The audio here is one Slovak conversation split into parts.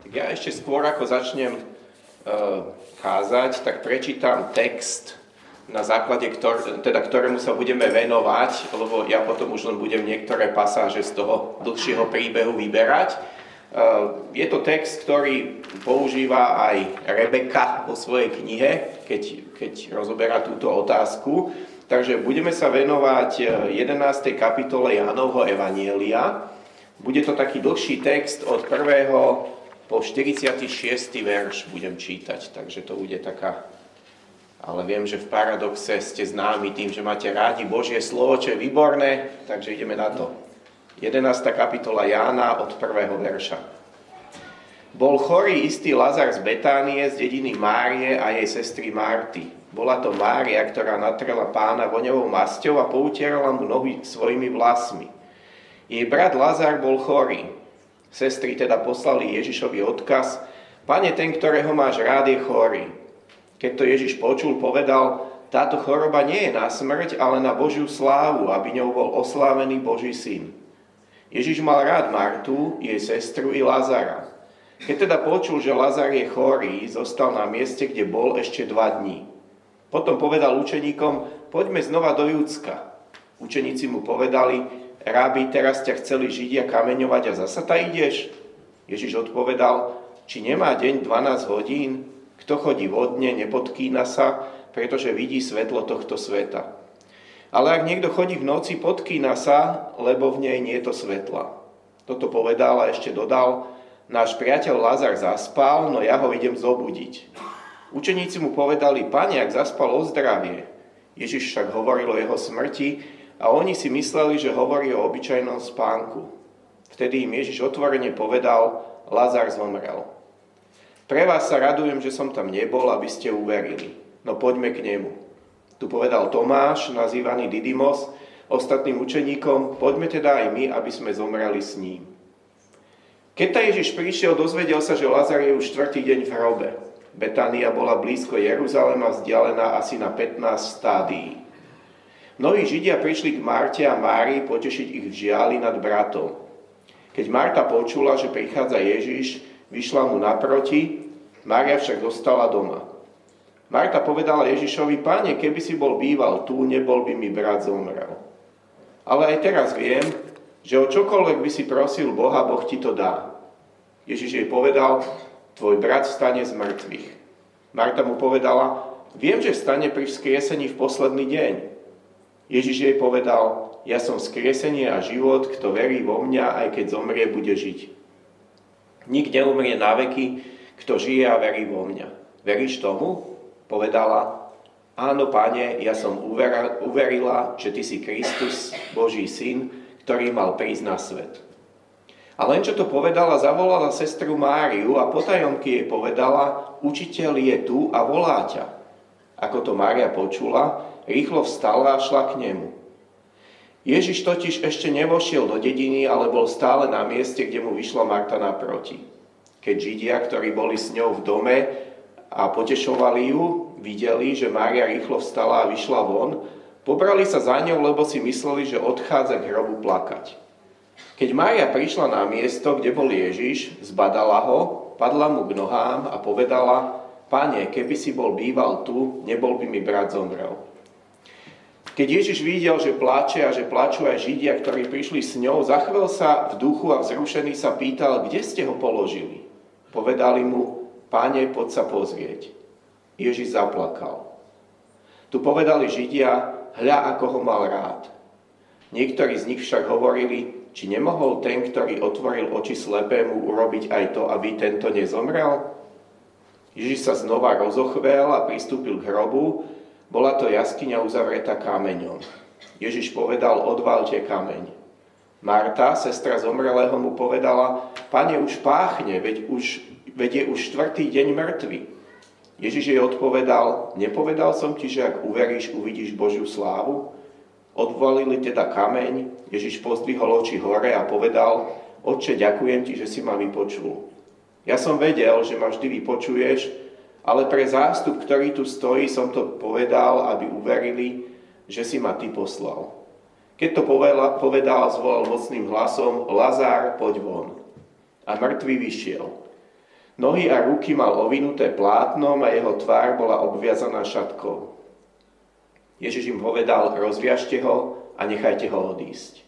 Tak ja ešte skôr, ako začnem uh, kázať, tak prečítam text, na základe ktor- teda ktorému sa budeme venovať, lebo ja potom už len budem niektoré pasáže z toho dlhšieho príbehu vyberať. Uh, je to text, ktorý používa aj Rebeka vo svojej knihe, keď, keď rozoberá túto otázku. Takže budeme sa venovať 11. E, kapitole Jánovho Evanielia. Bude to taký dlhší text od 1. po 46. verš budem čítať, takže to bude taká... Ale viem, že v paradoxe ste známi tým, že máte rádi Božie slovo, čo je výborné, takže ideme na to. 11. kapitola Jána od 1. verša. Bol chorý istý Lazar z Betánie, z dediny Márie a jej sestry Marty. Bola to Mária, ktorá natrela pána voňovou masťou a poutierala mu nohy svojimi vlasmi. Jej brat Lazar bol chorý. Sestry teda poslali Ježišovi odkaz, Pane, ten, ktorého máš rád, je chorý. Keď to Ježiš počul, povedal, táto choroba nie je na smrť, ale na Božiu slávu, aby ňou bol oslávený Boží syn. Ježiš mal rád Martu, jej sestru i Lazara. Keď teda počul, že Lazar je chorý, zostal na mieste, kde bol ešte dva dní. Potom povedal učeníkom, poďme znova do Júcka. Učeníci mu povedali, rábi, teraz ťa chceli Židia kameňovať a zasa ta ideš? Ježiš odpovedal, či nemá deň 12 hodín? Kto chodí vodne, nepodkýna sa, pretože vidí svetlo tohto sveta. Ale ak niekto chodí v noci, podkýna sa, lebo v nej nie je to svetla. Toto povedal a ešte dodal, náš priateľ Lazar zaspal, no ja ho idem zobudiť. Učeníci mu povedali, pane, ak zaspal o zdravie. Ježiš však hovoril o jeho smrti a oni si mysleli, že hovorí o obyčajnom spánku. Vtedy im Ježiš otvorene povedal, Lazar zomrel. Pre vás sa radujem, že som tam nebol, aby ste uverili. No poďme k nemu. Tu povedal Tomáš, nazývaný Didymos, ostatným učeníkom, poďme teda aj my, aby sme zomreli s ním. Keď ta Ježiš prišiel, dozvedel sa, že Lazar je už štvrtý deň v hrobe. Betania bola blízko Jeruzalema, vzdialená asi na 15 stádií. Mnohí Židia prišli k Marte a Mári potešiť ich v žiali nad bratom. Keď Marta počula, že prichádza Ježiš, vyšla mu naproti, Mária však zostala doma. Marta povedala Ježišovi, páne, keby si bol býval tu, nebol by mi brat zomrel. Ale aj teraz viem, že o čokoľvek by si prosil Boha, Boh ti to dá. Ježiš jej povedal, tvoj brat vstane z mŕtvych. Marta mu povedala, viem, že vstane pri vzkriesení v posledný deň. Ježiš jej povedal, ja som vzkriesenie a život, kto verí vo mňa, aj keď zomrie, bude žiť. Nik neumrie na veky, kto žije a verí vo mňa. Veríš tomu? Povedala, áno, pane, ja som uverila, že ty si Kristus, Boží syn, ktorý mal prísť na svet. A len čo to povedala, zavolala sestru Máriu a potajomky jej povedala, učiteľ je tu a volá ťa. Ako to Mária počula, rýchlo vstala a šla k nemu. Ježiš totiž ešte nevošiel do dediny, ale bol stále na mieste, kde mu vyšla Marta naproti. Keď Židia, ktorí boli s ňou v dome a potešovali ju, videli, že Mária rýchlo vstala a vyšla von, pobrali sa za ňou, lebo si mysleli, že odchádza k hrobu plakať. Keď Mária prišla na miesto, kde bol Ježiš, zbadala ho, padla mu k nohám a povedala, Pane, keby si bol býval tu, nebol by mi brat zomrel. Keď Ježiš videl, že plače a že plačú aj Židia, ktorí prišli s ňou, zachvel sa v duchu a vzrušený sa pýtal, kde ste ho položili. Povedali mu, Pane, poď sa pozrieť. Ježiš zaplakal. Tu povedali Židia, hľa, ako ho mal rád. Niektorí z nich však hovorili, či nemohol ten, ktorý otvoril oči slepému, urobiť aj to, aby tento nezomrel? Ježiš sa znova rozochvel a pristúpil k hrobu. Bola to jaskyňa uzavretá kameňom. Ježiš povedal, odvalte kameň. Marta, sestra zomrelého, mu povedala, pane, už páchne, veď, už, veď je už štvrtý deň mŕtvy. Ježiš jej odpovedal, nepovedal som ti, že ak uveríš, uvidíš Božiu slávu? Odvalili teda kameň, Ježiš pozdvihol oči hore a povedal, Otče, ďakujem ti, že si ma vypočul. Ja som vedel, že ma vždy vypočuješ, ale pre zástup, ktorý tu stojí, som to povedal, aby uverili, že si ma ty poslal. Keď to povedal, zvolal mocným hlasom, Lazár, poď von. A mŕtvý vyšiel. Nohy a ruky mal ovinuté plátnom a jeho tvár bola obviazaná šatkou. Ježiš im povedal, rozviažte ho a nechajte ho odísť.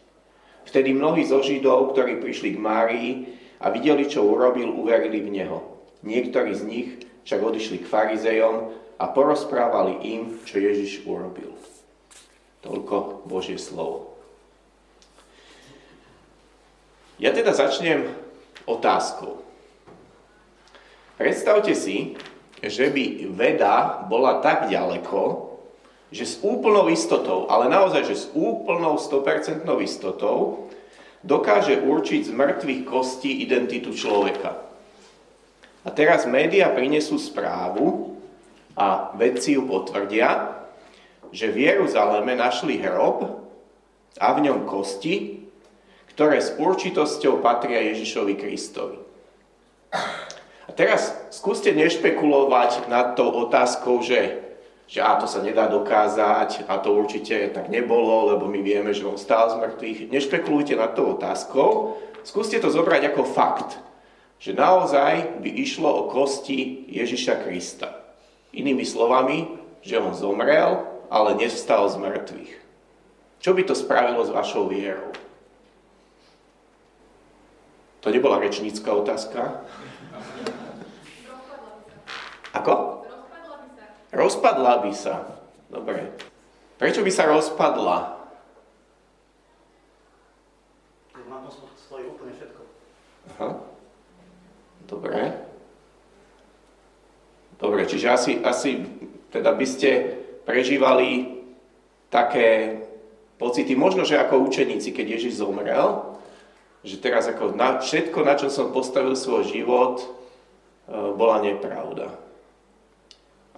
Vtedy mnohí zo Židov, ktorí prišli k Márii a videli, čo urobil, uverili v Neho. Niektorí z nich však odišli k farizejom a porozprávali im, čo Ježiš urobil. Toľko Božie slovo. Ja teda začnem otázkou. Predstavte si, že by veda bola tak ďaleko, že s úplnou istotou, ale naozaj, že s úplnou 100% istotou dokáže určiť z mŕtvych kostí identitu človeka. A teraz médiá prinesú správu a vedci ju potvrdia, že v Jeruzaleme našli hrob a v ňom kosti, ktoré s určitosťou patria Ježišovi Kristovi. A teraz skúste nešpekulovať nad tou otázkou, že, že a to sa nedá dokázať a to určite tak nebolo, lebo my vieme, že on stál z mŕtvych. Nešpekulujte nad tou otázkou, skúste to zobrať ako fakt, že naozaj by išlo o kosti Ježiša Krista. Inými slovami, že on zomrel ale nevstal z mŕtvych. Čo by to spravilo s vašou vierou? To nebola rečnícka otázka. Ako? Rozpadla by sa. Dobre. Prečo by sa rozpadla? Aha. Dobre. Dobre, čiže asi, asi teda by ste prežívali také pocity, možno, že ako učeníci, keď Ježiš zomrel, že teraz ako na, všetko, na čo som postavil svoj život, e, bola nepravda.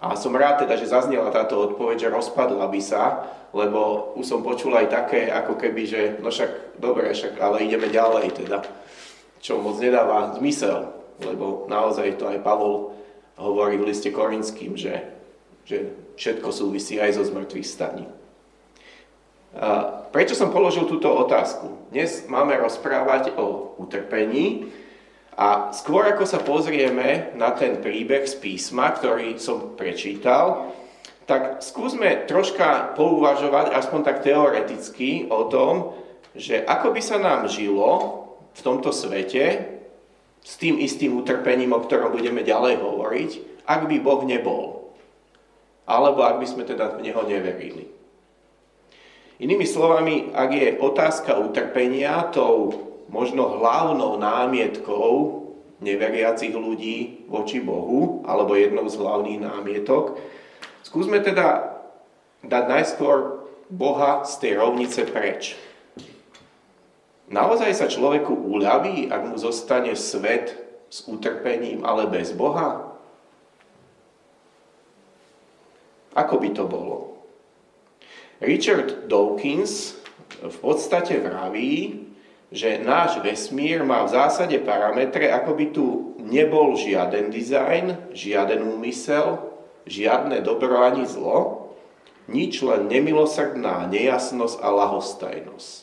A som rád teda, že zaznela táto odpoveď, že rozpadla by sa, lebo už som počul aj také, ako keby, že no však, dobre, však, ale ideme ďalej teda, čo moc nedáva zmysel, lebo naozaj to aj Pavol hovorí v liste Korinským, že, že všetko súvisí aj so zmrtvých staní. Prečo som položil túto otázku? Dnes máme rozprávať o utrpení a skôr ako sa pozrieme na ten príbeh z písma, ktorý som prečítal, tak skúsme troška pouvažovať, aspoň tak teoreticky, o tom, že ako by sa nám žilo v tomto svete s tým istým utrpením, o ktorom budeme ďalej hovoriť, ak by Boh nebol alebo ak by sme teda v Neho neverili. Inými slovami, ak je otázka utrpenia tou možno hlavnou námietkou neveriacich ľudí voči Bohu, alebo jednou z hlavných námietok, skúsme teda dať najskôr Boha z tej rovnice preč. Naozaj sa človeku uľaví, ak mu zostane svet s utrpením, ale bez Boha? Ako by to bolo? Richard Dawkins v podstate vraví, že náš vesmír má v zásade parametre, ako by tu nebol žiaden dizajn, žiaden úmysel, žiadne dobro ani zlo, nič len nemilosrdná nejasnosť a lahostajnosť.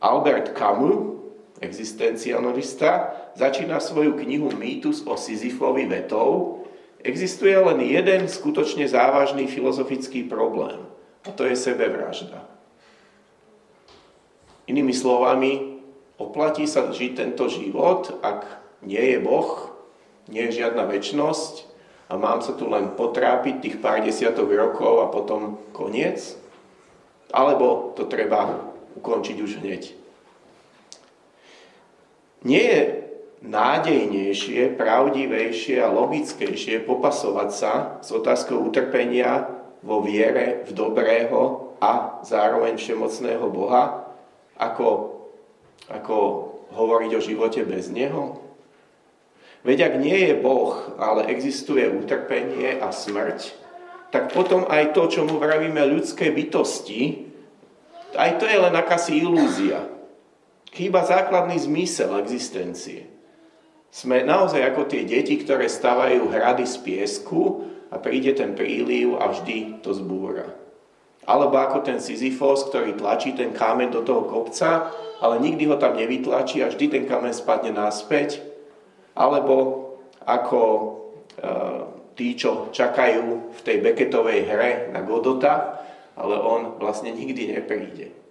Albert Camus, existencialista, začína svoju knihu Mýtus o Sisyfovi vetou, Existuje len jeden skutočne závažný filozofický problém a to je sebevražda. Inými slovami, oplatí sa žiť tento život, ak nie je Boh, nie je žiadna väčnosť a mám sa tu len potrápiť tých pár desiatok rokov a potom koniec? Alebo to treba ukončiť už hneď? Nie je nádejnejšie, pravdivejšie a logickejšie popasovať sa s otázkou utrpenia vo viere v dobrého a zároveň všemocného Boha, ako, ako hovoriť o živote bez Neho? Veď ak nie je Boh, ale existuje utrpenie a smrť, tak potom aj to, čo mu vravíme ľudské bytosti, aj to je len akási ilúzia. Chýba základný zmysel existencie. Sme naozaj ako tie deti, ktoré stavajú hrady z piesku a príde ten príliv a vždy to zbúra. Alebo ako ten Sisyfos, ktorý tlačí ten kámen do toho kopca, ale nikdy ho tam nevytlačí a vždy ten kamen spadne naspäť. alebo ako e, tí, čo čakajú v tej Beketovej hre na Godota, ale on vlastne nikdy nepríde.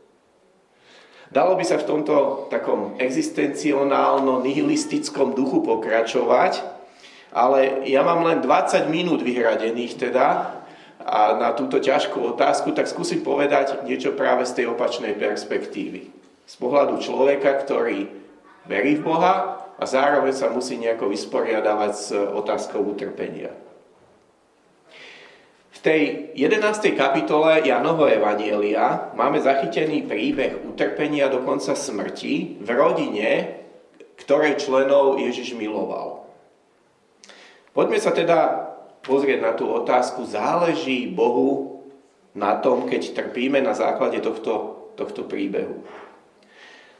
Dalo by sa v tomto takom existencionálno-nihilistickom duchu pokračovať, ale ja mám len 20 minút vyhradených teda a na túto ťažkú otázku, tak skúsim povedať niečo práve z tej opačnej perspektívy. Z pohľadu človeka, ktorý verí v Boha a zároveň sa musí nejako vysporiadavať s otázkou utrpenia. V tej 11. kapitole Janoho Evanielia máme zachytený príbeh utrpenia dokonca smrti v rodine, ktorej členov Ježiš miloval. Poďme sa teda pozrieť na tú otázku, záleží Bohu na tom, keď trpíme na základe tohto, tohto príbehu.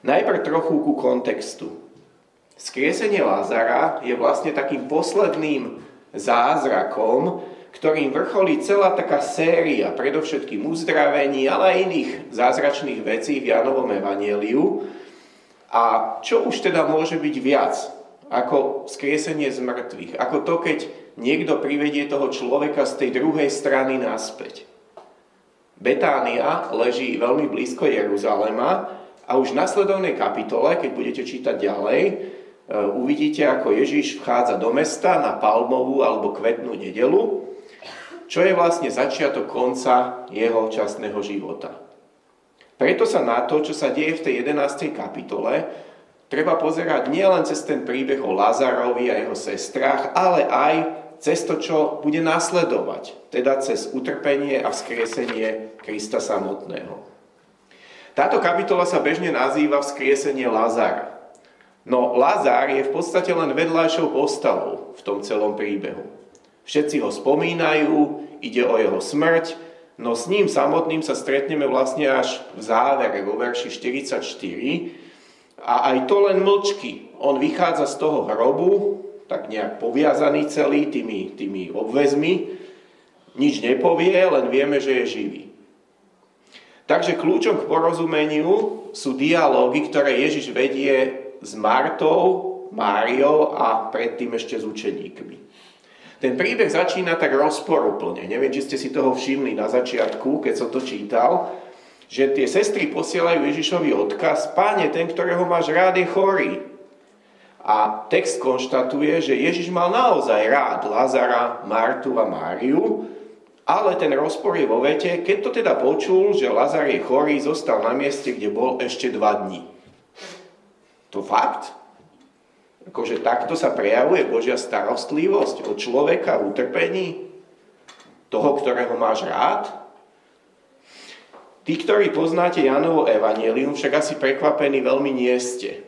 Najprv trochu ku kontextu. Skriesenie Lázara je vlastne takým posledným zázrakom, ktorým vrcholí celá taká séria, predovšetkým uzdravení, ale aj iných zázračných vecí v Janovom Evangeliu. A čo už teda môže byť viac ako skriesenie z mŕtvych? Ako to, keď niekto privedie toho človeka z tej druhej strany naspäť. Betánia leží veľmi blízko Jeruzalema a už v nasledovnej kapitole, keď budete čítať ďalej, e, uvidíte, ako Ježiš vchádza do mesta na palmovú alebo kvetnú nedelu, čo je vlastne začiatok konca jeho časného života. Preto sa na to, čo sa deje v tej 11. kapitole, treba pozerať nielen cez ten príbeh o Lazarovi a jeho sestrách, ale aj cez to, čo bude nasledovať, teda cez utrpenie a vzkriesenie Krista samotného. Táto kapitola sa bežne nazýva Vzkriesenie Lazara. No Lazar je v podstate len vedľajšou postavou v tom celom príbehu. Všetci ho spomínajú, ide o jeho smrť, no s ním samotným sa stretneme vlastne až v závere, vo verši 44. A aj to len mlčky. On vychádza z toho hrobu, tak nejak poviazaný celý tými, tými obvezmi, nič nepovie, len vieme, že je živý. Takže kľúčom k porozumeniu sú dialógy, ktoré Ježiš vedie s Martou, Máriou a predtým ešte s učeníkmi. Ten príbeh začína tak rozporuplne. Neviem, či ste si toho všimli na začiatku, keď som to čítal, že tie sestry posielajú Ježišovi odkaz, páne, ten, ktorého máš rád, je chorý. A text konštatuje, že Ježiš mal naozaj rád Lazara, Martu a Máriu, ale ten rozpor je vo vete, keď to teda počul, že Lazar je chorý, zostal na mieste, kde bol ešte dva dní. To fakt? Akože takto sa prejavuje Božia starostlivosť o človeka v utrpení? Toho, ktorého máš rád? Tí, ktorí poznáte Janovo evanelium, však asi prekvapení veľmi nie ste.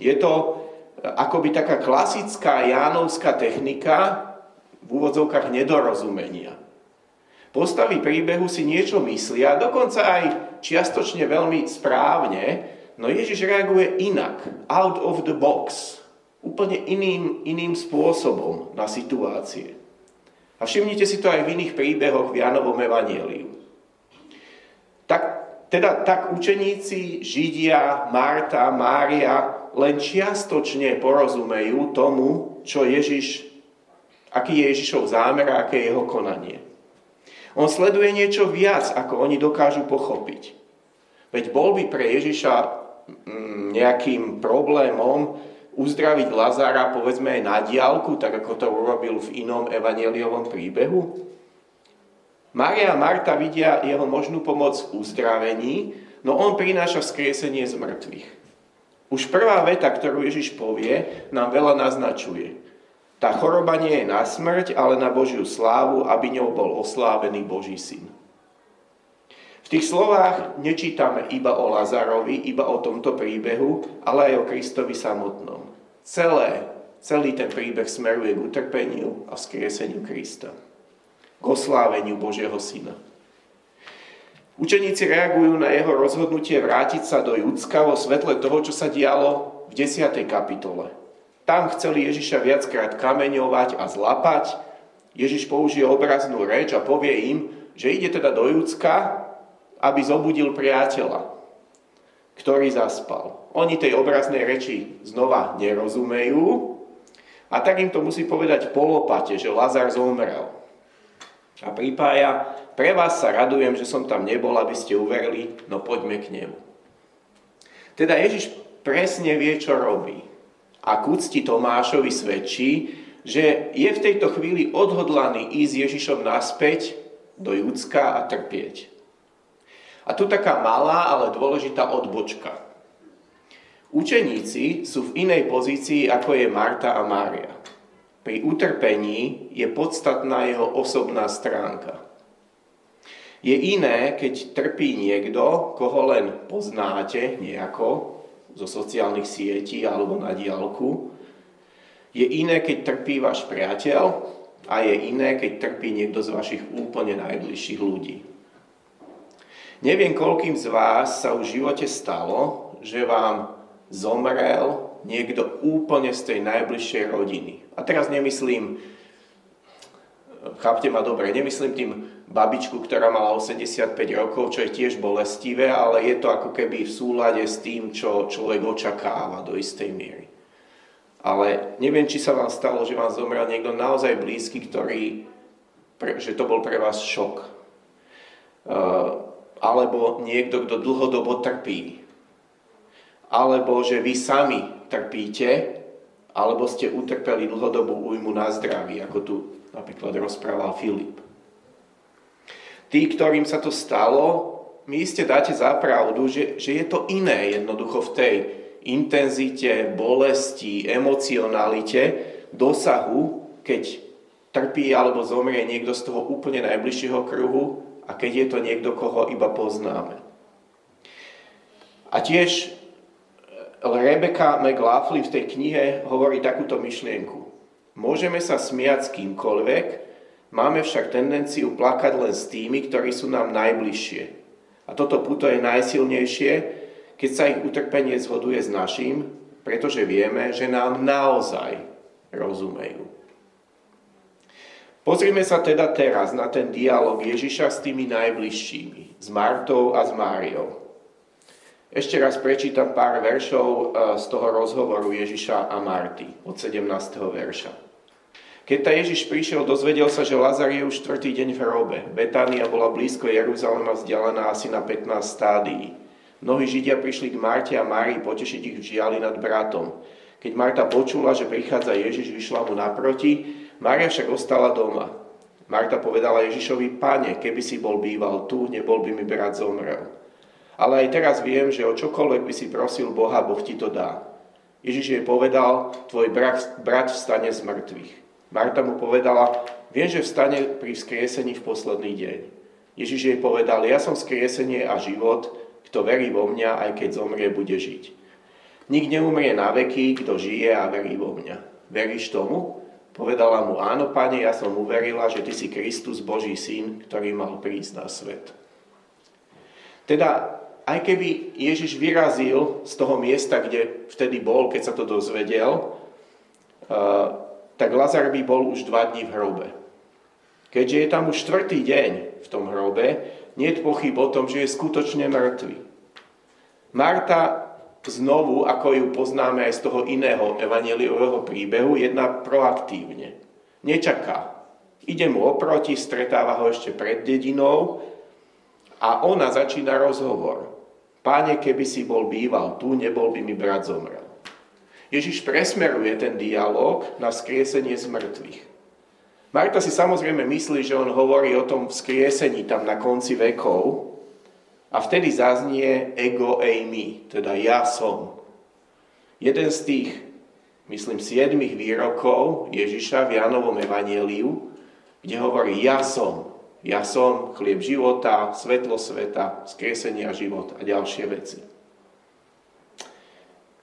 Je to akoby taká klasická jánovská technika v úvodzovkách nedorozumenia. Postavy príbehu si niečo myslia, dokonca aj čiastočne veľmi správne, no Ježiš reaguje inak, out of the box, úplne iným, iným spôsobom na situácie. A všimnite si to aj v iných príbehoch v Janovom Evangeliu. Tak, teda tak učeníci, Židia, Marta, Mária len čiastočne porozumejú tomu, čo Ježiš, aký je Ježišov zámer a aké je jeho konanie. On sleduje niečo viac, ako oni dokážu pochopiť. Veď bol by pre Ježiša mm, nejakým problémom uzdraviť Lazára, povedzme aj na diálku, tak ako to urobil v inom evangeliovom príbehu? Maria a Marta vidia jeho možnú pomoc v uzdravení, no on prináša vzkriesenie z mŕtvych. Už prvá veta, ktorú Ježiš povie, nám veľa naznačuje. Tá choroba nie je na smrť, ale na Božiu slávu, aby ňou bol oslávený Boží syn. V tých slovách nečítame iba o Lazarovi, iba o tomto príbehu, ale aj o Kristovi samotnom. Celé, celý ten príbeh smeruje k utrpeniu a vzkrieseniu Krista. K osláveniu Božieho syna. Učeníci reagujú na jeho rozhodnutie vrátiť sa do Judska vo svetle toho, čo sa dialo v 10. kapitole. Tam chceli Ježiša viackrát kameňovať a zlapať. Ježiš použije obraznú reč a povie im, že ide teda do Judska, aby zobudil priateľa, ktorý zaspal. Oni tej obraznej reči znova nerozumejú, A tak im to musí povedať polopate, že Lazar zomrel. A pripája, pre vás sa radujem, že som tam nebol, aby ste uverili, no poďme k nemu. Teda Ježiš presne vie, čo robí. A k úcti Tomášovi svedčí, že je v tejto chvíli odhodlaný ísť Ježišom naspäť do Judska a trpieť. A tu taká malá, ale dôležitá odbočka. Učeníci sú v inej pozícii, ako je Marta a Mária. Pri utrpení je podstatná jeho osobná stránka. Je iné, keď trpí niekto, koho len poznáte nejako zo sociálnych sietí alebo na diálku. Je iné, keď trpí váš priateľ a je iné, keď trpí niekto z vašich úplne najbližších ľudí. Neviem, koľkým z vás sa v živote stalo, že vám zomrel niekto úplne z tej najbližšej rodiny. A teraz nemyslím, chápte ma dobre, nemyslím tým babičku, ktorá mala 85 rokov, čo je tiež bolestivé, ale je to ako keby v súlade s tým, čo človek očakáva do istej miery. Ale neviem, či sa vám stalo, že vám zomrel niekto naozaj blízky, ktorý, že to bol pre vás šok. Uh, alebo niekto, kto dlhodobo trpí alebo že vy sami trpíte, alebo ste utrpeli dlhodobú újmu na zdraví, ako tu napríklad rozprával Filip. Tí, ktorým sa to stalo, my iste dáte za pravdu, že, že je to iné jednoducho v tej intenzite, bolesti, emocionalite, dosahu, keď trpí alebo zomrie niekto z toho úplne najbližšieho kruhu a keď je to niekto, koho iba poznáme. A tiež Rebecca McLaughlin v tej knihe hovorí takúto myšlienku. Môžeme sa smiať s kýmkoľvek, máme však tendenciu plakať len s tými, ktorí sú nám najbližšie. A toto puto je najsilnejšie, keď sa ich utrpenie zhoduje s našim, pretože vieme, že nám naozaj rozumejú. Pozrime sa teda teraz na ten dialog Ježiša s tými najbližšími, s Martou a s Máriou. Ešte raz prečítam pár veršov e, z toho rozhovoru Ježiša a Marty od 17. verša. Keď ta Ježiš prišiel, dozvedel sa, že Lazar je už štvrtý deň v hrobe. Betánia bola blízko Jeruzalema vzdialená asi na 15 stádií. Mnohí Židia prišli k Marte a Márii potešiť ich v žiali nad bratom. Keď Marta počula, že prichádza Ježiš, vyšla mu naproti, Mária však ostala doma. Marta povedala Ježišovi, pane, keby si bol býval tu, nebol by mi brat zomrel. Ale aj teraz viem, že o čokoľvek by si prosil Boha, Boh ti to dá. Ježiš jej povedal, tvoj brat, brat vstane z mŕtvych. Marta mu povedala, viem, že vstane pri vzkriesení v posledný deň. Ježiš jej povedal, ja som skriesenie a život, kto verí vo mňa, aj keď zomrie, bude žiť. Nik neumrie na veky, kto žije a verí vo mňa. Veríš tomu? Povedala mu, áno, pane, ja som uverila, že ty si Kristus, Boží syn, ktorý mal prísť na svet. Teda aj keby Ježiš vyrazil z toho miesta, kde vtedy bol, keď sa to dozvedel, eh, tak Lazar by bol už dva dní v hrobe. Keďže je tam už štvrtý deň v tom hrobe, nie je pochyb o tom, že je skutočne mŕtvy. Marta znovu, ako ju poznáme aj z toho iného evaneliového príbehu, jedná proaktívne. Nečaká. Ide mu oproti, stretáva ho ešte pred dedinou a ona začína rozhovor. Páne, keby si bol býval tu, nebol by mi brat zomrel. Ježiš presmeruje ten dialog na vzkriesenie z mŕtvych. Marta si samozrejme myslí, že on hovorí o tom vzkriesení tam na konci vekov a vtedy zaznie ego eimi, teda ja som. Jeden z tých, myslím, siedmých výrokov Ježiša v Janovom evanieliu, kde hovorí ja som. Ja som chlieb života, svetlo sveta, skriesenia život a ďalšie veci.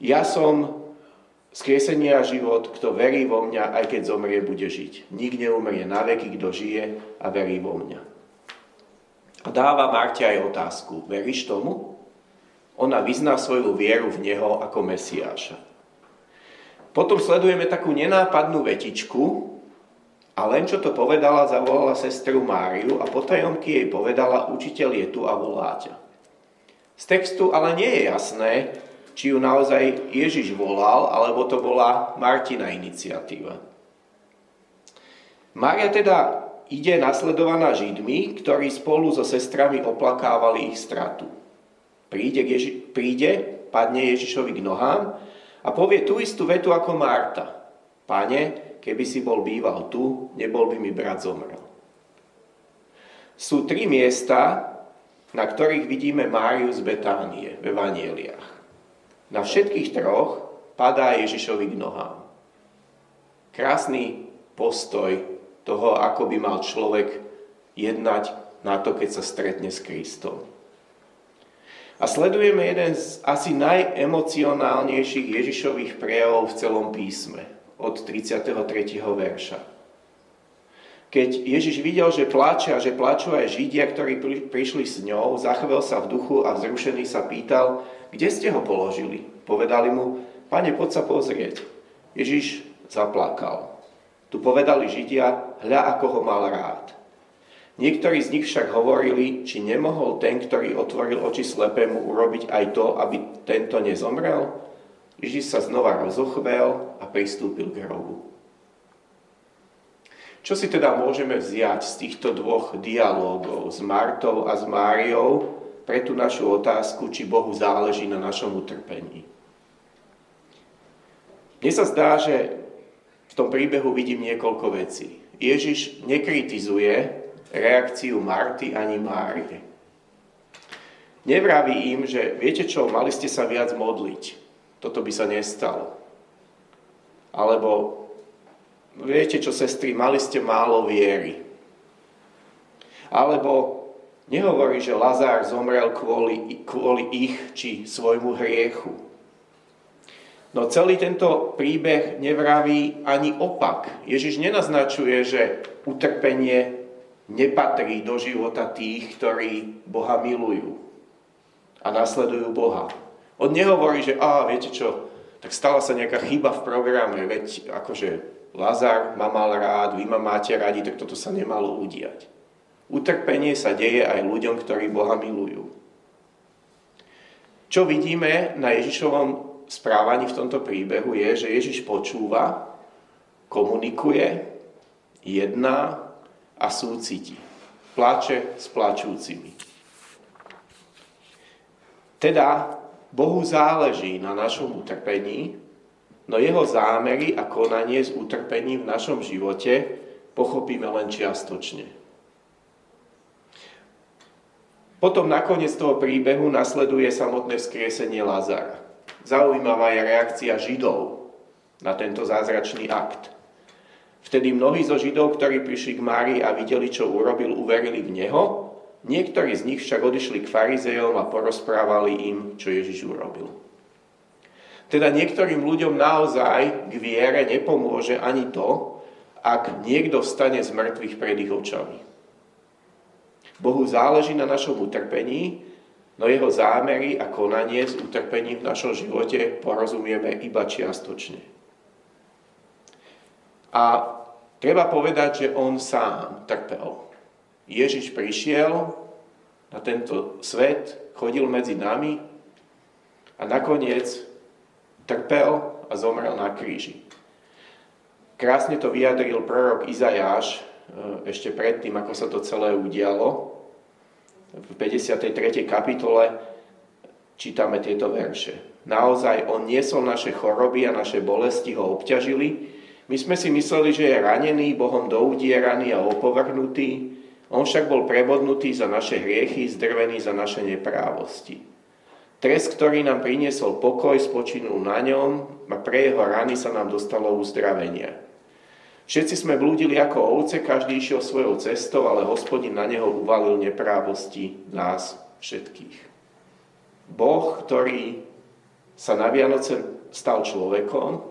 Ja som skriesenie a život, kto verí vo mňa, aj keď zomrie, bude žiť. Nik neumrie na veky, kto žije a verí vo mňa. A dáva Marte aj otázku. Veríš tomu? Ona vyzná svoju vieru v Neho ako Mesiáša. Potom sledujeme takú nenápadnú vetičku, a len čo to povedala, zavolala sestru Máriu a potajomky jej povedala, učiteľ je tu a volá ťa. Z textu ale nie je jasné, či ju naozaj Ježiš volal, alebo to bola Martina iniciatíva. Mária teda ide nasledovaná Židmi, ktorí spolu so sestrami oplakávali ich stratu. Príde, Ježi- príde padne Ježišovi k nohám a povie tú istú vetu ako Marta. Pane, keby si bol býval tu, nebol by mi brat zomrel. Sú tri miesta, na ktorých vidíme Máriu z Betánie v Evanieliach. Na všetkých troch padá Ježišovi k nohám. Krásny postoj toho, ako by mal človek jednať na to, keď sa stretne s Kristom. A sledujeme jeden z asi najemocionálnejších Ježišových prejavov v celom písme, od 33. verša. Keď Ježiš videl, že plače a že plačú aj Židia, ktorí prišli s ňou, zachvel sa v duchu a vzrušený sa pýtal, kde ste ho položili? Povedali mu, pane, poď sa pozrieť. Ježiš zaplakal. Tu povedali Židia, hľa ako ho mal rád. Niektorí z nich však hovorili, či nemohol ten, ktorý otvoril oči slepému, urobiť aj to, aby tento nezomrel? Ježiš sa znova rozochvel a pristúpil k hrobu. Čo si teda môžeme vziať z týchto dvoch dialógov s Martou a s Máriou pre tú našu otázku, či Bohu záleží na našom utrpení? Mne sa zdá, že v tom príbehu vidím niekoľko vecí. Ježiš nekritizuje reakciu Marty ani Márie. Nevraví im, že viete čo, mali ste sa viac modliť. Toto by sa nestalo. Alebo Viete čo, sestry, mali ste málo viery. Alebo nehovorí, že Lazár zomrel kvôli, kvôli ich či svojmu hriechu. No celý tento príbeh nevraví ani opak. Ježiš nenaznačuje, že utrpenie nepatrí do života tých, ktorí Boha milujú a nasledujú Boha. On nehovorí, že a viete čo, tak stala sa nejaká chyba v programe, veď akože Lazar ma mal rád, vy ma máte radi, tak toto sa nemalo udiať. Utrpenie sa deje aj ľuďom, ktorí Boha milujú. Čo vidíme na Ježišovom správaní v tomto príbehu je, že Ježiš počúva, komunikuje, jedná a súciti. Plače s plačúcimi. Teda Bohu záleží na našom utrpení, no jeho zámery a konanie s utrpením v našom živote pochopíme len čiastočne. Potom nakoniec toho príbehu nasleduje samotné vzkriesenie Lazara. Zaujímavá je reakcia Židov na tento zázračný akt. Vtedy mnohí zo Židov, ktorí prišli k Márii a videli, čo urobil, uverili v Neho, niektorí z nich však odišli k farizejom a porozprávali im, čo Ježiš urobil. Teda niektorým ľuďom naozaj k viere nepomôže ani to, ak niekto vstane z mŕtvych pred ich očami. Bohu záleží na našom utrpení, no jeho zámery a konanie s utrpením v našom živote porozumieme iba čiastočne. A treba povedať, že on sám trpel. Ježiš prišiel na tento svet, chodil medzi nami a nakoniec trpel a zomrel na kríži. Krásne to vyjadril prorok Izajáš e, ešte predtým, ako sa to celé udialo. V 53. kapitole čítame tieto verše. Naozaj on niesol naše choroby a naše bolesti ho obťažili. My sme si mysleli, že je ranený, Bohom doudieraný a opovrhnutý. On však bol prebodnutý za naše hriechy, zdrvený za naše neprávosti. Trest, ktorý nám priniesol pokoj, spočinul na ňom a pre jeho rany sa nám dostalo uzdravenia. Všetci sme blúdili ako ovce, každý išiel svojou cestou, ale hospodin na neho uvalil neprávosti nás všetkých. Boh, ktorý sa na Vianoce stal človekom,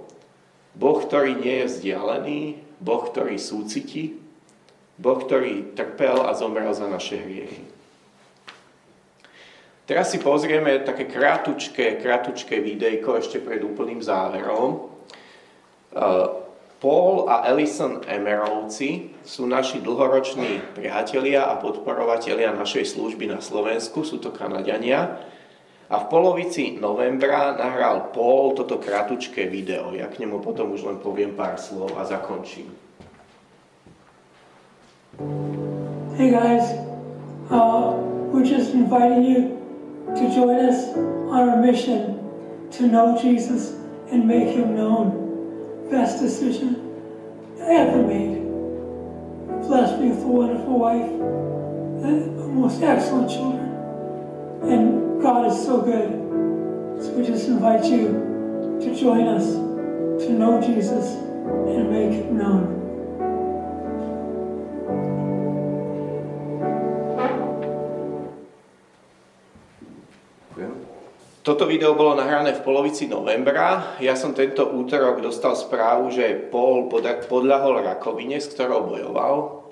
Boh, ktorý nie je vzdialený, Boh, ktorý súciti, Boh, ktorý trpel a zomrel za naše hriechy. Teraz si pozrieme také kratučké, kratučké videjko ešte pred úplným záverom. Uh, Paul a Ellison Emerovci sú naši dlhoroční priatelia a podporovatelia našej služby na Slovensku, sú to Kanadiania. A v polovici novembra nahral Paul toto kratučké video. Ja k nemu potom už len poviem pár slov a zakončím. Hey guys, uh, we're just inviting you to join us on our mission to know Jesus and make him known. Best decision I ever made. Blessed me with a wonderful wife and most excellent children. And God is so good. So we just invite you to join us to know Jesus and make him known. Toto video bolo nahrané v polovici novembra. Ja som tento útorok dostal správu, že Paul podľahol rakovine, s ktorou bojoval.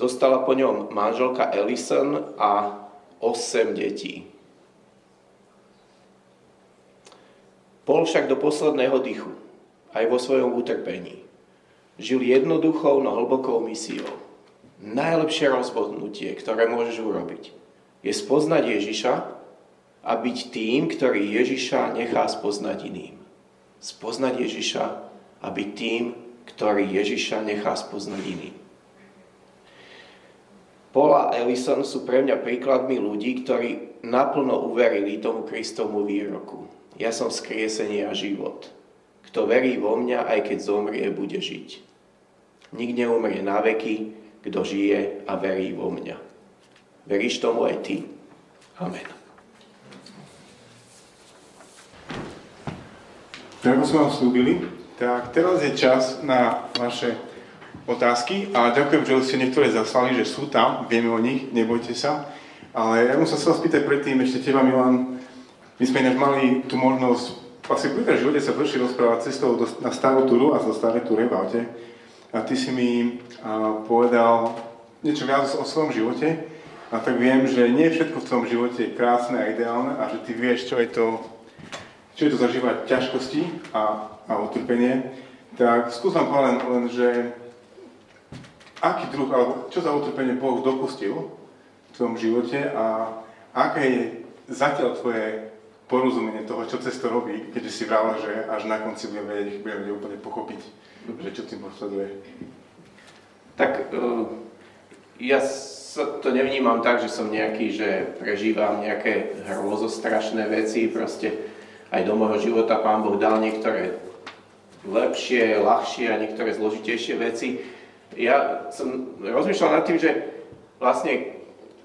Zostala po ňom manželka Ellison a 8 detí. Pol však do posledného dychu, aj vo svojom utrpení, žil jednoduchou, no hlbokou misiou. Najlepšie rozhodnutie, ktoré môžeš urobiť, je spoznať Ježiša a byť tým, ktorý Ježiša nechá spoznať iným. Spoznať Ježiša a byť tým, ktorý Ježiša nechá spoznať iným. Paul a Ellison sú pre mňa príkladmi ľudí, ktorí naplno uverili tomu Kristovmu výroku. Ja som skriesenie a život. Kto verí vo mňa, aj keď zomrie, bude žiť. Nik neumrie na veky, kto žije a verí vo mňa. Veríš tomu aj ty? Amen. Tak ako sme vám slúbili, tak teraz je čas na vaše otázky a ďakujem, že ste niektoré zaslali, že sú tam, vieme o nich, nebojte sa. Ale ja musím sa vás spýtať predtým, ešte teba Milan, my sme ináč mali tú možnosť asi v živote sa vrši rozprávať cestou do, na starú túru a zo starej túre v aute. A ty si mi a, povedal niečo viac o svojom živote. A tak viem, že nie všetko v tom živote je krásne a ideálne a že ty vieš, čo je to, čo je to zažívať ťažkosti a, a utrpenie. Tak skús nám len, len, že aký druh, alebo čo za utrpenie Boh dopustil v tvojom živote a aké je zatiaľ tvoje porozumenie toho, čo cez to robí, keďže si vral, že až na konci budeme vedieť, budeme vedieť úplne pochopiť, že čo tým posleduje. Tak uh, ja sa to nevnímam tak, že som nejaký, že prežívam nejaké hrozostrašné veci, proste aj do môjho života Pán Boh dal niektoré lepšie, ľahšie a niektoré zložitejšie veci ja som rozmýšľal nad tým, že vlastne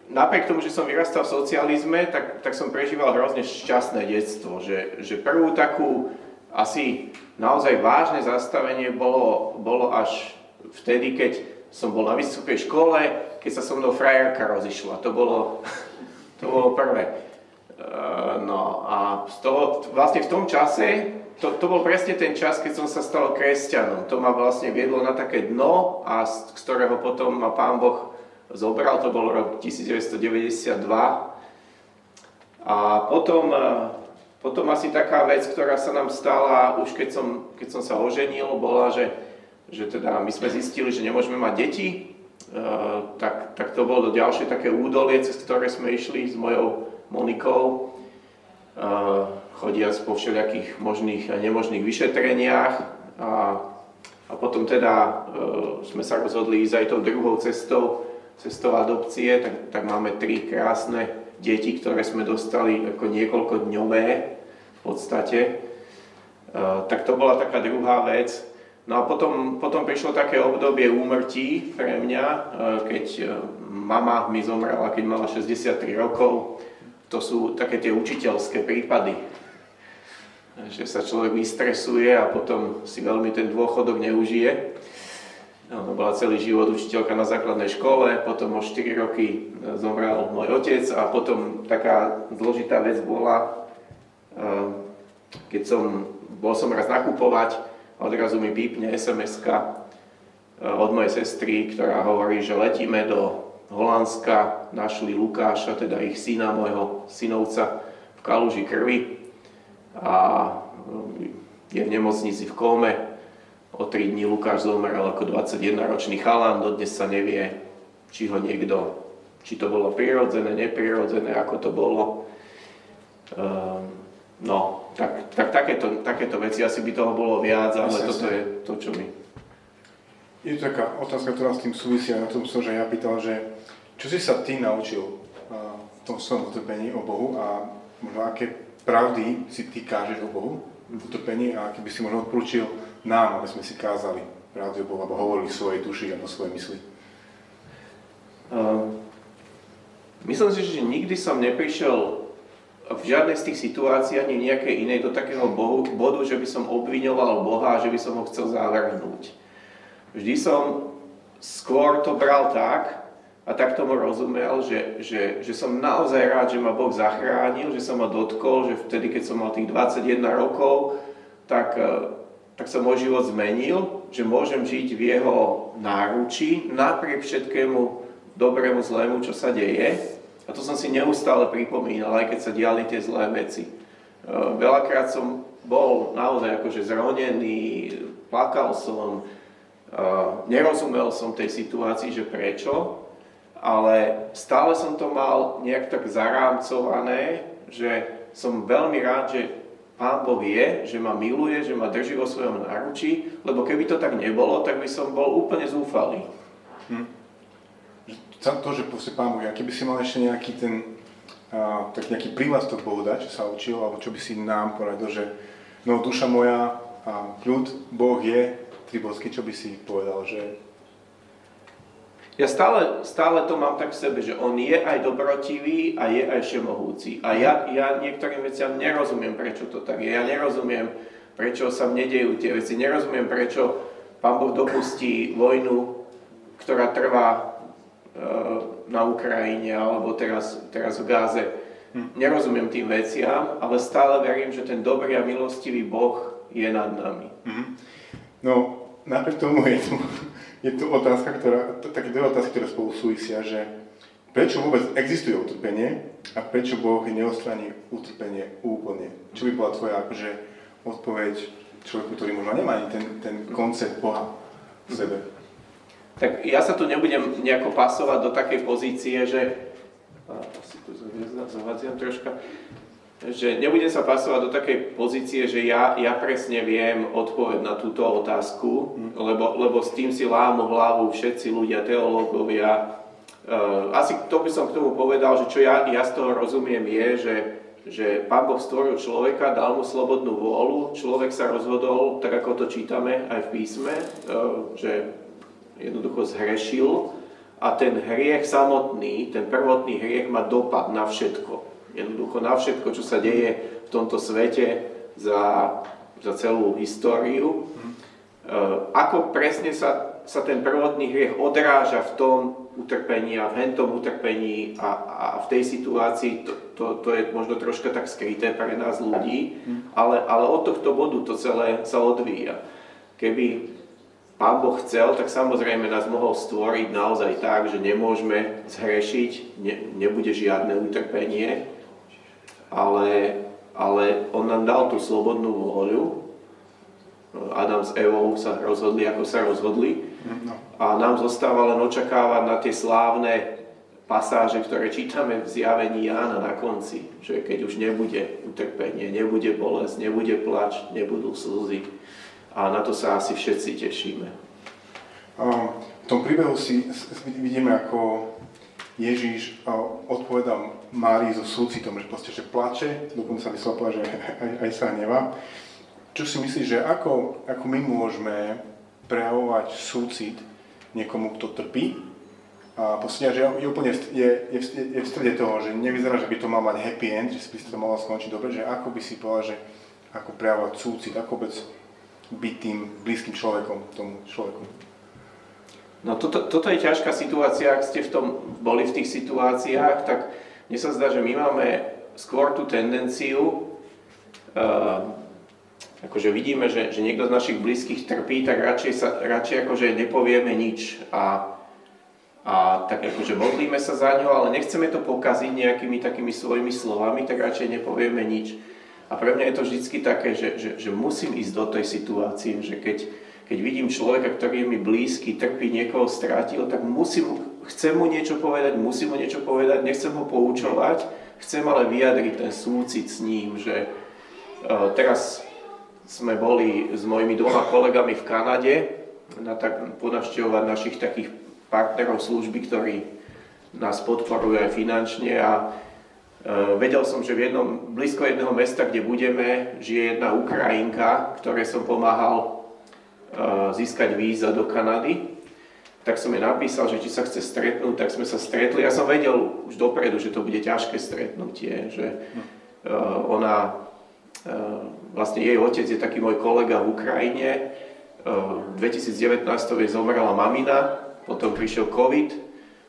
napriek tomu, že som vyrastal v socializme, tak, tak som prežíval hrozne šťastné detstvo. Že, že prvú takú asi naozaj vážne zastavenie bolo, bolo až vtedy, keď som bol na vysokej škole, keď sa so mnou frajerka rozišla. To bolo, to bolo prvé. Uh, no a z toho, vlastne v tom čase to, to bol presne ten čas, keď som sa stal kresťanom. To ma vlastne viedlo na také dno a z, ktorého potom ma Pán Boh zobral, to bol rok 1992. A potom, e, potom asi taká vec, ktorá sa nám stala už keď som, keď som sa oženil, bola, že, že teda my sme zistili, že nemôžeme mať deti, Uh, tak, tak to bolo ďalšie také údolie, cez ktoré sme išli s mojou Monikou. Chodiac po všelijakých možných a nemožných vyšetreniach a, a potom teda e, sme sa rozhodli ísť aj tou druhou cestou, cestou adopcie, tak, tak máme tri krásne deti, ktoré sme dostali ako niekoľko dňové v podstate. E, tak to bola taká druhá vec. No a potom, potom prišlo také obdobie úmrtí pre mňa, e, keď mama mi zomrela, keď mala 63 rokov. To sú také tie učiteľské prípady, že sa človek vystresuje a potom si veľmi ten dôchodok neužije. Ona bola celý život učiteľka na základnej škole, potom o 4 roky zomrel môj otec a potom taká zložitá vec bola, eh, keď som, bol som raz nakupovať a odrazu mi pípne sms eh, od mojej sestry, ktorá hovorí, že letíme do Holandska, našli Lukáša, teda ich syna, môjho synovca v kaluži krvi a je v nemocnici v kóme. O 3 dní Lukáš zomrel ako 21-ročný chalán, dodnes sa nevie, či ho niekto, či to bolo prirodzené, neprirodzené, ako to bolo. Um, no, tak, tak takéto, takéto veci, asi by toho bolo viac, ale Myslím toto je to, čo mi... Je to taká otázka, ktorá s tým súvisia, na tom som, že ja pýtal, že čo si sa ty naučil v tom svojom utrpení o Bohu a možno aké pravdy si ty kážeš o Bohu v utrpení a aký by si možno odporúčil nám, aby sme si kázali pravdy o Bohu, alebo hovorili svojej duši alebo svojej mysli. Uh, myslím si, že nikdy som neprišiel v žiadnej z tých situácií ani nejakej inej do takého bohu, bodu, že by som obviňoval Boha a že by som ho chcel zavrhnúť. Vždy som skôr to bral tak, a tak tomu rozumel, že, že, že som naozaj rád, že ma Boh zachránil, že som ma dotkol, že vtedy, keď som mal tých 21 rokov, tak, e, tak sa môj život zmenil, že môžem žiť v jeho náručí, napriek všetkému dobrému, zlému, čo sa deje. A to som si neustále pripomínal, aj keď sa diali tie zlé veci. E, veľakrát som bol naozaj akože zronený, plakal som, nerozumel som tej situácii, že prečo, ale stále som to mal nejak tak zarámcované, že som veľmi rád, že Pán Boh je, že ma miluje, že ma drží vo svojom náručí, lebo keby to tak nebolo, tak by som bol úplne zúfalý. Hm. To, že proste Pán Boh, aký by si mal ešte nejaký ten, uh, tak nejaký prívlastok Bohu čo sa učil, alebo čo by si nám poradil, že no duša moja, a kľud, Boh je, tri bosky, čo by si povedal, že ja stále, stále to mám tak v sebe, že on je aj dobrotivý a je aj všemohúci. A ja, ja niektorým veciam nerozumiem, prečo to tak je. Ja nerozumiem, prečo sa mne dejú tie veci. Nerozumiem, prečo Pán Boh dopustí vojnu, ktorá trvá e, na Ukrajine alebo teraz, teraz v Gáze. Hm. Nerozumiem tým veciam, ale stále verím, že ten dobrý a milostivý Boh je nad nami. Hm. No, napriek tomu je tu je tu otázka, ktorá, také dve otázky, ktoré spolu súvisia, že prečo vôbec existuje utrpenie a prečo Boh neostraní utrpenie úplne? Čo by bola tvoja akože, odpoveď človeku, ktorý možno nemá ani ten, ten koncept Boha v sebe? Tak ja sa tu nebudem nejako pasovať do takej pozície, že... Asi tu zavadziam troška že nebudem sa pasovať do takej pozície, že ja, ja presne viem odpoveď na túto otázku, mm. lebo, lebo s tým si lámu hlavu všetci ľudia, teológovia. Uh, asi to by som k tomu povedal, že čo ja, ja z toho rozumiem je, že, že Pán Boh stvoril človeka, dal mu slobodnú vôľu, človek sa rozhodol, tak ako to čítame aj v písme, uh, že jednoducho zhrešil a ten hriech samotný, ten prvotný hriech má dopad na všetko jednoducho na všetko, čo sa deje v tomto svete za, za celú históriu. Mm. Ako presne sa, sa ten prvotný hriech odráža v tom utrpení a v hentom utrpení a, a v tej situácii, to, to, to je možno troška tak skryté pre nás ľudí, ale, ale od tohto bodu to celé sa odvíja. Keby Pán Boh chcel, tak samozrejme nás mohol stvoriť naozaj tak, že nemôžeme zhrešiť, ne, nebude žiadne utrpenie, ale, ale on nám dal tú slobodnú voľu. Adam s Evou sa rozhodli, ako sa rozhodli. No. A nám zostáva len očakávať na tie slávne pasáže, ktoré čítame v zjavení Jána na konci, že keď už nebude utrpenie, nebude bolesť, nebude plač, nebudú slzy. A na to sa asi všetci tešíme. V tom príbehu si vidíme, ako Ježíš odpovedá Márii so súcitom, že proste, že plače, dokonca by som povedal, že aj, aj sa hnevá. Čo si myslíš, že ako, ako my môžeme prejavovať súcit niekomu, kto trpí, a posledne, že je úplne je, je, je v strede toho, že nevyzerá, že by to mal mať happy end, že by to malo skončiť dobre, že ako by si povedal, že ako prejavovať súcit, ako vôbec byť tým blízkym človekom, tomu človeku. No toto, toto je ťažká situácia, ak ste v tom boli v tých situáciách, tak mne sa zdá, že my máme skôr tú tendenciu, uh, akože vidíme, že, že niekto z našich blízkych trpí, tak radšej, sa, radšej akože nepovieme nič a, a tak akože modlíme sa za ňo, ale nechceme to pokaziť nejakými takými svojimi slovami, tak radšej nepovieme nič. A pre mňa je to vždy také, že, že, že musím ísť do tej situácie, že keď, keď vidím človeka, ktorý je mi blízky, trpí, niekoho strátil, tak musím chcem mu niečo povedať, musím mu niečo povedať, nechcem ho poučovať, chcem ale vyjadriť ten súcit s ním, že uh, teraz sme boli s mojimi dvoma kolegami v Kanade na tak, ponavštevovať našich takých partnerov služby, ktorí nás podporujú aj finančne a uh, vedel som, že v jednom, blízko jedného mesta, kde budeme, žije jedna Ukrajinka, ktorej som pomáhal uh, získať víza do Kanady. Tak som jej napísal, že či sa chce stretnúť, tak sme sa stretli. Ja som vedel už dopredu, že to bude ťažké stretnutie, že uh, ona, uh, vlastne jej otec je taký môj kolega v Ukrajine. V 2019 jej zomrela mamina, potom prišiel COVID,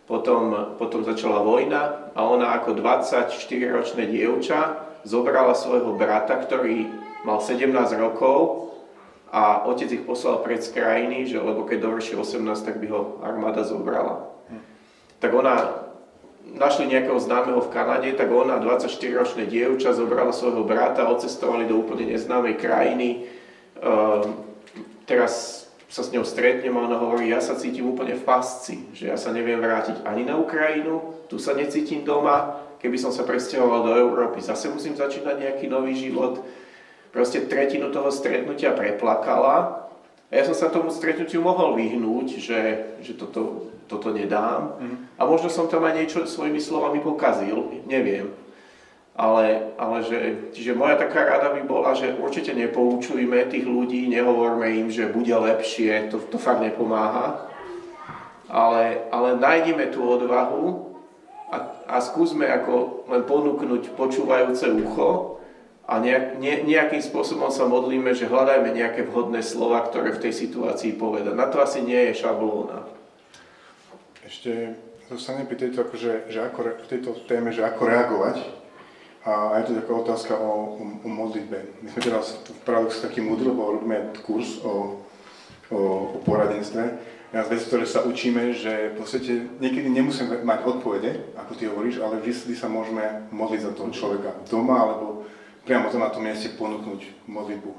potom, potom začala vojna a ona ako 24-ročné dievča zobrala svojho brata, ktorý mal 17 rokov a otec ich poslal pred z krajiny, že, lebo keď dovrší 18, tak by ho armáda zobrala. Tak ona, našli nejakého známeho v Kanade, tak ona, 24-ročné dievča, zobrala svojho brata, odcestovali do úplne neznámej krajiny. Uh, teraz sa s ňou stretnem a ona hovorí, ja sa cítim úplne v pasci, že ja sa neviem vrátiť ani na Ukrajinu, tu sa necítim doma, keby som sa presťahoval do Európy, zase musím začínať nejaký nový život. Proste tretinu toho stretnutia preplakala a ja som sa tomu stretnutiu mohol vyhnúť, že, že toto, toto nedám. Mm. A možno som tam aj niečo svojimi slovami pokazil, neviem. Ale, ale že, čiže moja taká rada by bola, že určite nepoučujme tých ľudí, nehovorme im, že bude lepšie, to, to fakt nepomáha. Ale, ale nájdime tú odvahu a, a skúsme ako len ponúknuť počúvajúce ucho a nejak, ne, nejakým spôsobom sa modlíme, že hľadajme nejaké vhodné slova, ktoré v tej situácii poveda. Na to asi nie je šablóna. Ešte zostane pri tejto, akože, že ako, tejto téme, že ako reagovať a je to taká otázka o, o, o modlitbe. My sme teraz v Paradox taký modlil, bo robíme kurz o, o, o poradenstve. Jedna z ktoré sa učíme, že v podstate niekedy nemusíme mať odpovede, ako ty hovoríš, ale vždy sa môžeme modliť za toho človeka doma, alebo priamo to na tom mieste ponúknuť modlitbu.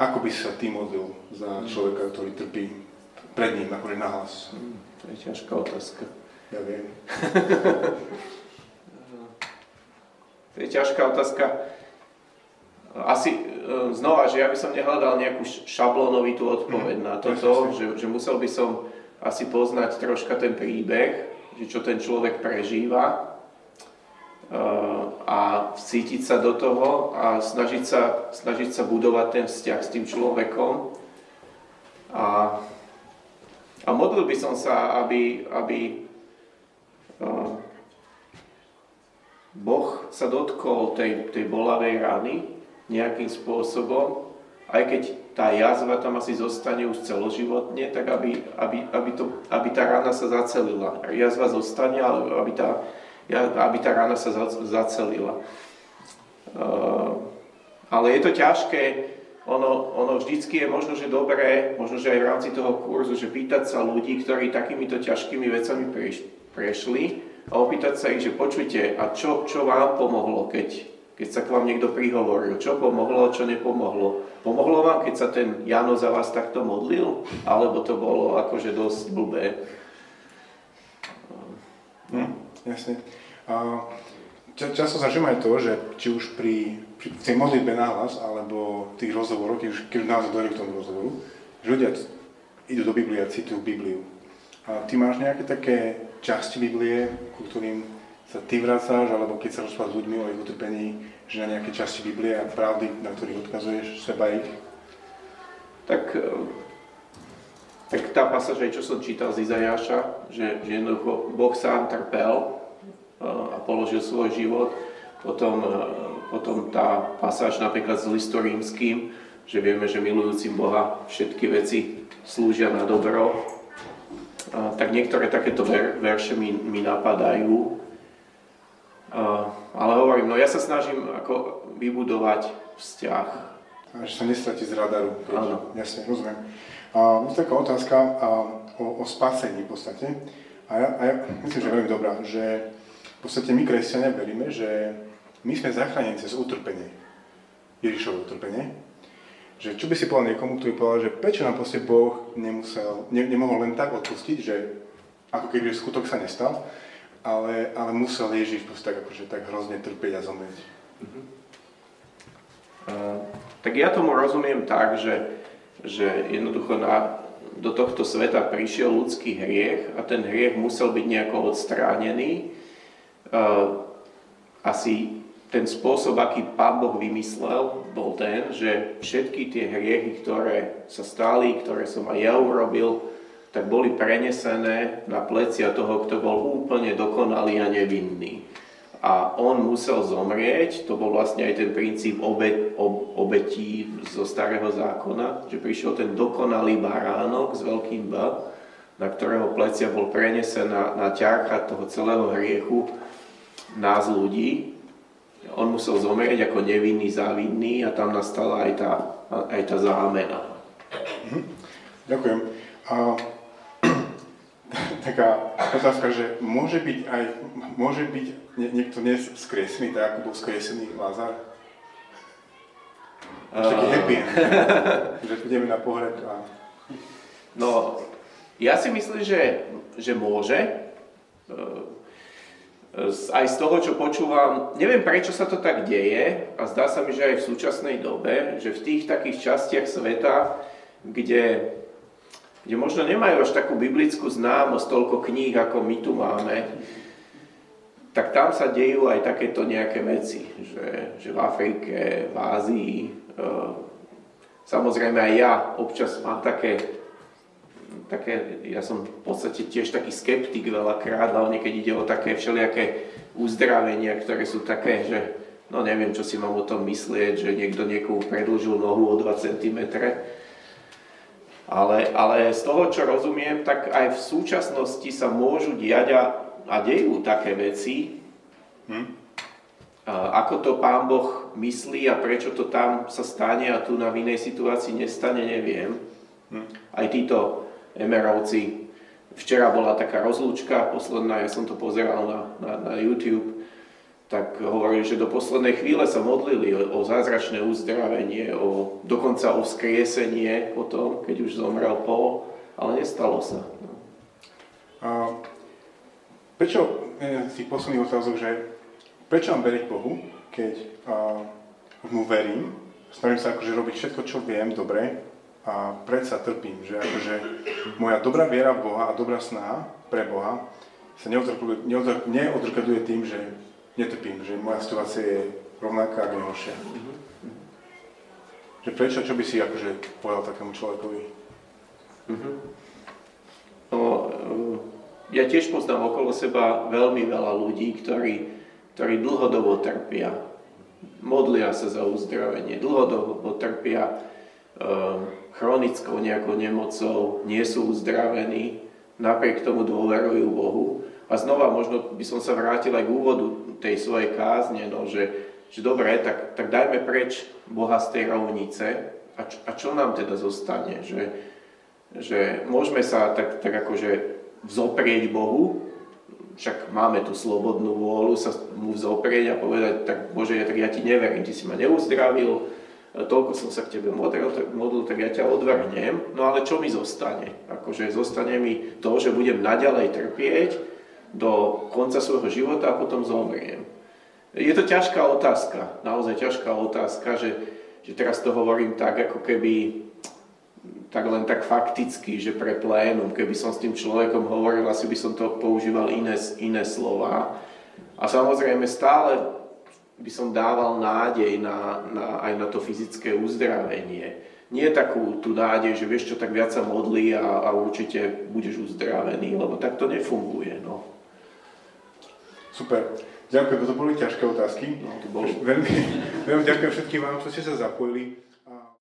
Ako by sa ty modlil za človeka, ktorý trpí pred ním, akože nahlas? Hmm, to je ťažká otázka. Ja viem. To je ťažká otázka. Asi e, znova, že ja by som nehľadal nejakú šablónovitú odpoveď mhm. na toto, že, že musel by som asi poznať troška ten príbeh, že čo ten človek prežíva a vcítiť sa do toho a snažiť sa, snažiť sa budovať ten vzťah s tým človekom. A, a modlil by som sa, aby, aby e, Boh sa dotkol tej, tej bolavej rany nejakým spôsobom, aj keď tá jazva tam asi zostane už celoživotne, tak aby, aby, aby, to, aby tá rana sa zacelila. Jazva zostane, ale aby tá, aby tá rana sa zacelila. Uh, ale je to ťažké, ono, ono vždycky je možno, že dobré, možno, že aj v rámci toho kurzu, že pýtať sa ľudí, ktorí takýmito ťažkými vecami prešli, a opýtať sa ich, že počujte, a čo, čo vám pomohlo, keď, keď sa k vám niekto prihovoril? Čo pomohlo, čo nepomohlo? Pomohlo vám, keď sa ten Jano za vás takto modlil? Alebo to bolo akože dosť blbé? Hm, jasne. Často zažím aj to, že či už pri, pri tej modlitbe náhlas, alebo tých rozhovoroch, keď už, keď už naozaj dojde k tomu rozhovoru, že ľudia idú do Biblie a citujú Bibliu. A ty máš nejaké také časti Biblie, ku ktorým sa ty vracáš, alebo keď sa rozprávaš s ľuďmi o ich utrpení, že na nejaké časti Biblie a pravdy, na ktorých odkazuješ seba ich? Tak, e, tak tá pasáž, čo som čítal z Izajáša, že, že jednoducho Boh sám trpel a položil svoj život. Potom, potom tá pasáž napríklad s listu rímským, že vieme, že milujúcim Boha všetky veci slúžia na dobro, tak niektoré takéto ver, verše mi, mi napadajú. Ale hovorím, no ja sa snažím ako vybudovať vzťah. A že sa nestratí z radaru. Áno. Jasne, rozumiem. A je taká otázka a, o, o spasení v podstate. A ja, a ja myslím, že je veľmi dobrá, že v podstate my kresťania veríme, že my sme zachránení cez utrpenie. Ježišovo utrpenie že čo by si povedal niekomu, kto by povedal, že prečo nám proste Boh nemusel, ne, nemohol len tak odpustiť, že ako keby skutok sa nestal. ale, ale musel Ježiš proste tak, akože, tak hrozne trpieť a zomrieť. Uh-huh. Uh, tak ja tomu rozumiem tak, že, že jednoducho na, do tohto sveta prišiel ľudský hriech a ten hriech musel byť nejako odstránený. Uh, asi ten spôsob, aký Pán Boh vymyslel, bol ten, že všetky tie hriechy, ktoré sa stali, ktoré som aj ja urobil, tak boli prenesené na plecia toho, kto bol úplne dokonalý a nevinný. A on musel zomrieť, to bol vlastne aj ten princíp obe, ob, obetí zo starého zákona, že prišiel ten dokonalý baránok s veľkým B, na ktorého plecia bol prenesená na ťarcha toho celého hriechu nás ľudí on musel zomrieť ako nevinný, závidný a tam nastala aj tá, aj tá zámena. Mhm. Ďakujem. A, taká otázka, že môže byť aj, môže byť niekto dnes skresený, tak ako bol skresený Lázar? Uh... Taký happy že ideme na pohreb a... No, ja si myslím, že, že môže aj z toho, čo počúvam, neviem prečo sa to tak deje a zdá sa mi, že aj v súčasnej dobe, že v tých takých častiach sveta, kde, kde možno nemajú až takú biblickú známosť, toľko kníh, ako my tu máme, tak tam sa dejú aj takéto nejaké veci, že, že v Afrike, v Ázii, e, samozrejme aj ja občas mám také také, ja som v podstate tiež taký skeptik veľakrát, hlavne keď ide o také všelijaké uzdravenia, ktoré sú také, že no neviem, čo si mám o tom myslieť, že niekto niekomu predlžil nohu o 2 cm. Ale, ale z toho, čo rozumiem, tak aj v súčasnosti sa môžu diať a, a dejú také veci. Hm? A ako to pán Boh myslí a prečo to tam sa stane a tu na inej situácii nestane, neviem. Hm? Aj títo Emerovci. Včera bola taká rozlúčka posledná, ja som to pozeral na, na, na YouTube, tak hovorili, že do poslednej chvíle sa modlili o, zázračné uzdravenie, o, dokonca o skriesenie potom, keď už zomrel Paul, ale nestalo sa. A prečo, z tých posledných otázok, že prečo mám veriť Bohu, keď a, mu verím, snažím sa akože robiť všetko, čo viem, dobre, a predsa trpím, že akože moja dobrá viera v Boha a dobrá snaha pre Boha sa neodrkaduje tým, že netrpím, že moja situácia je rovnaká ako horšia. Že prečo, čo by si akože povedal takému človekovi? Mm-hmm. No, eh, ja tiež poznám okolo seba veľmi veľa ľudí, ktorí, ktorí dlhodobo trpia. Modlia sa za uzdravenie, dlhodobo trpia eh, chronickou nejakou nemocou, nie sú uzdravení, napriek tomu dôverujú Bohu. A znova možno by som sa vrátil aj k úvodu tej svojej kázne, no, že, že dobre, tak, tak dajme preč Boha z tej rovnice a, čo, a čo nám teda zostane? Že, že môžeme sa tak, tak akože vzoprieť Bohu, však máme tú slobodnú vôľu sa mu vzoprieť a povedať, tak Bože, ja, tak ja ti neverím, ty si ma neuzdravil, toľko som sa k tebe modlil, tak, ja ťa odvrhnem, no ale čo mi zostane? Akože zostane mi to, že budem naďalej trpieť do konca svojho života a potom zomriem. Je to ťažká otázka, naozaj ťažká otázka, že, že teraz to hovorím tak, ako keby tak len tak fakticky, že pre plénum, keby som s tým človekom hovoril, asi by som to používal iné, iné slova. A samozrejme stále by som dával nádej na, na, aj na to fyzické uzdravenie. Nie takú tú nádej, že vieš čo, tak viac sa modlí a, a určite budeš uzdravený, lebo tak to nefunguje. No. Super. Ďakujem, to boli ťažké otázky. No, to boli. Veľmi, veľmi ďakujem všetkým vám, čo ste sa zapojili.